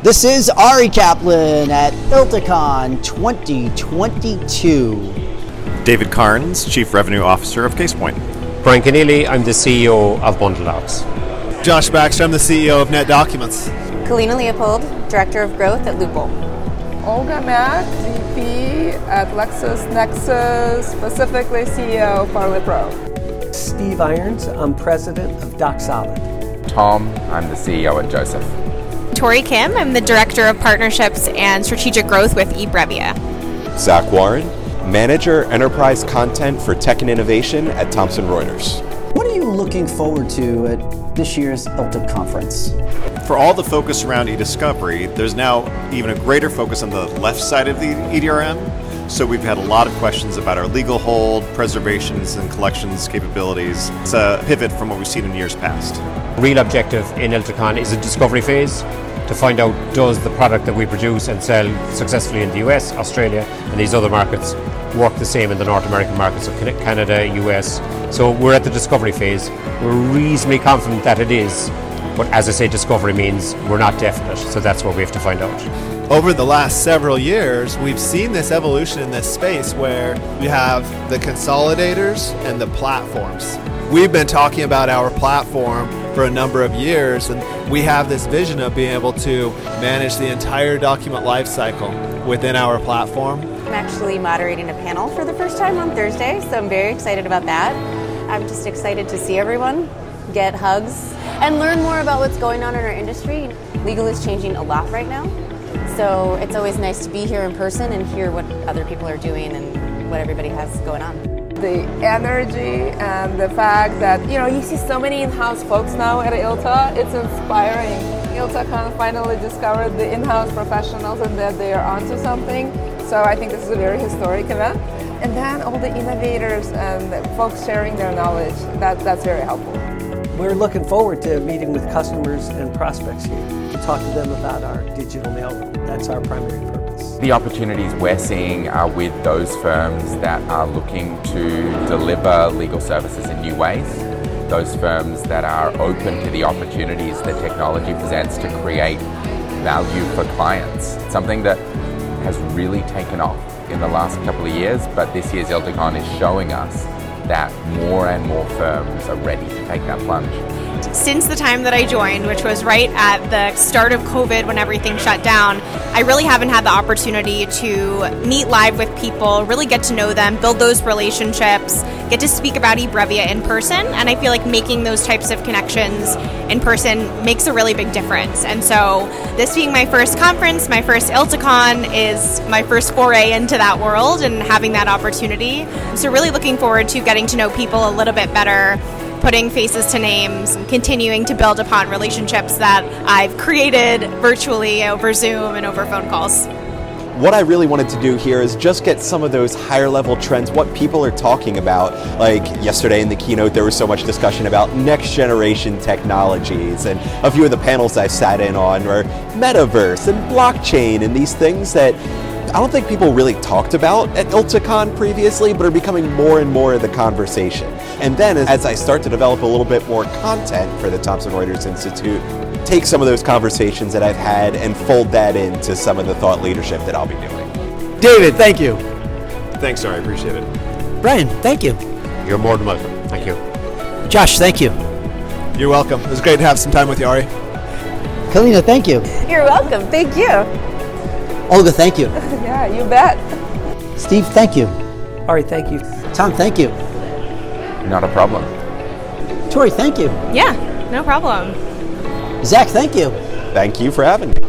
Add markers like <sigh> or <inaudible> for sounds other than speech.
This is Ari Kaplan at ILTACon 2022. David Carnes, Chief Revenue Officer of CasePoint. Brian Keneally, I'm the CEO of BundleDocs. Josh Baxter, I'm the CEO of NetDocuments. Kalina Leopold, Director of Growth at Lupl. Olga Mack, VP at LexisNexis, specifically CEO of Parley Pro. Steve Irons, I'm President of DocSolid. Tom, I'm the CEO at Josef. Tori Kim, I'm the Director of Partnerships and Strategic Growth with eBrevia. Zach Warren, Manager Enterprise Content for Tech and Innovation at Thomson Reuters. What are you looking forward to at this year's ILTA conference? For all the focus around e-discovery, there's now even a greater focus on the left side of the EDRM. So we've had a lot of questions about our legal hold, preservations, and collections capabilities. It's a pivot from what we've seen in years past. Real objective in ILTACon is a discovery phase to find out does the product that we produce and sell successfully in the US, Australia, and these other markets work the same in the North American markets of Canada, US. So we're at the discovery phase. We're reasonably confident that it is, but as I say, discovery means we're not definite, so that's what we have to find out. Over the last several years, we've seen this evolution in this space where we have the consolidators and the platforms. We've been talking about our platform for a number of years, and we have this vision of being able to manage the entire document lifecycle within our platform. I'm actually moderating a panel for the first time on Thursday, so I'm very excited about that. I'm just excited to see everyone, get hugs, and learn more about what's going on in our industry. Legal is changing a lot right now, so it's always nice to be here in person and hear what other people are doing and what everybody has going on. The energy and the fact that you know you see so many in-house folks now at ILTA, it's inspiring. ILTA kind of finally discovered the in-house professionals and that they are onto something. So I think this is a very historic event. And then all the innovators and folks sharing their knowledge, that, that's very helpful. We're looking forward to meeting with customers and prospects here to talk to them about our digital mailroom. That's our primary purpose. The opportunities we're seeing are with those firms that are looking to deliver legal services in new ways, those firms that are open to the opportunities that technology presents to create value for clients. Something that has really taken off in the last couple of years, but this year's ILTACon is showing us that more and more firms are ready to take that plunge. Since the time that I joined, which was right at the start of COVID when everything shut down, I really haven't had the opportunity to meet live with people, really get to know them, build those relationships, get to speak about eBrevia in person. And I feel like making those types of connections in person makes a really big difference. And so, this being my first conference, my first ILTACon is my first foray into that world and having that opportunity. So, really looking forward to getting to know people a little bit better putting faces to names and continuing to build upon relationships that I've created virtually over Zoom and over phone calls. What I really wanted to do here is just get some of those higher level trends, what people are talking about. Like yesterday in the keynote, there was so much discussion about next generation technologies, and a few of the panels I sat in on were metaverse and blockchain and these things that I don't think people really talked about at ILTACon previously, but are becoming more and more of the conversation. And then as I start to develop a little bit more content for the Thomson Reuters Institute, take some of those conversations that I've had and fold that into some of the thought leadership that I'll be doing. David, thank you. Thanks, Ari. I appreciate it. Brian, thank you. You're more than welcome. Thank you. Josh, thank you. You're welcome. It was great to have some time with you, Ari. Kalina, thank you. You're welcome. Thank you. Olga, thank you. <laughs> Yeah, you bet. Steve, thank you. Ari, thank you. Tom, thank you. Not a problem. Tori, thank you. Yeah, no problem. Zach, thank you. Thank you for having me.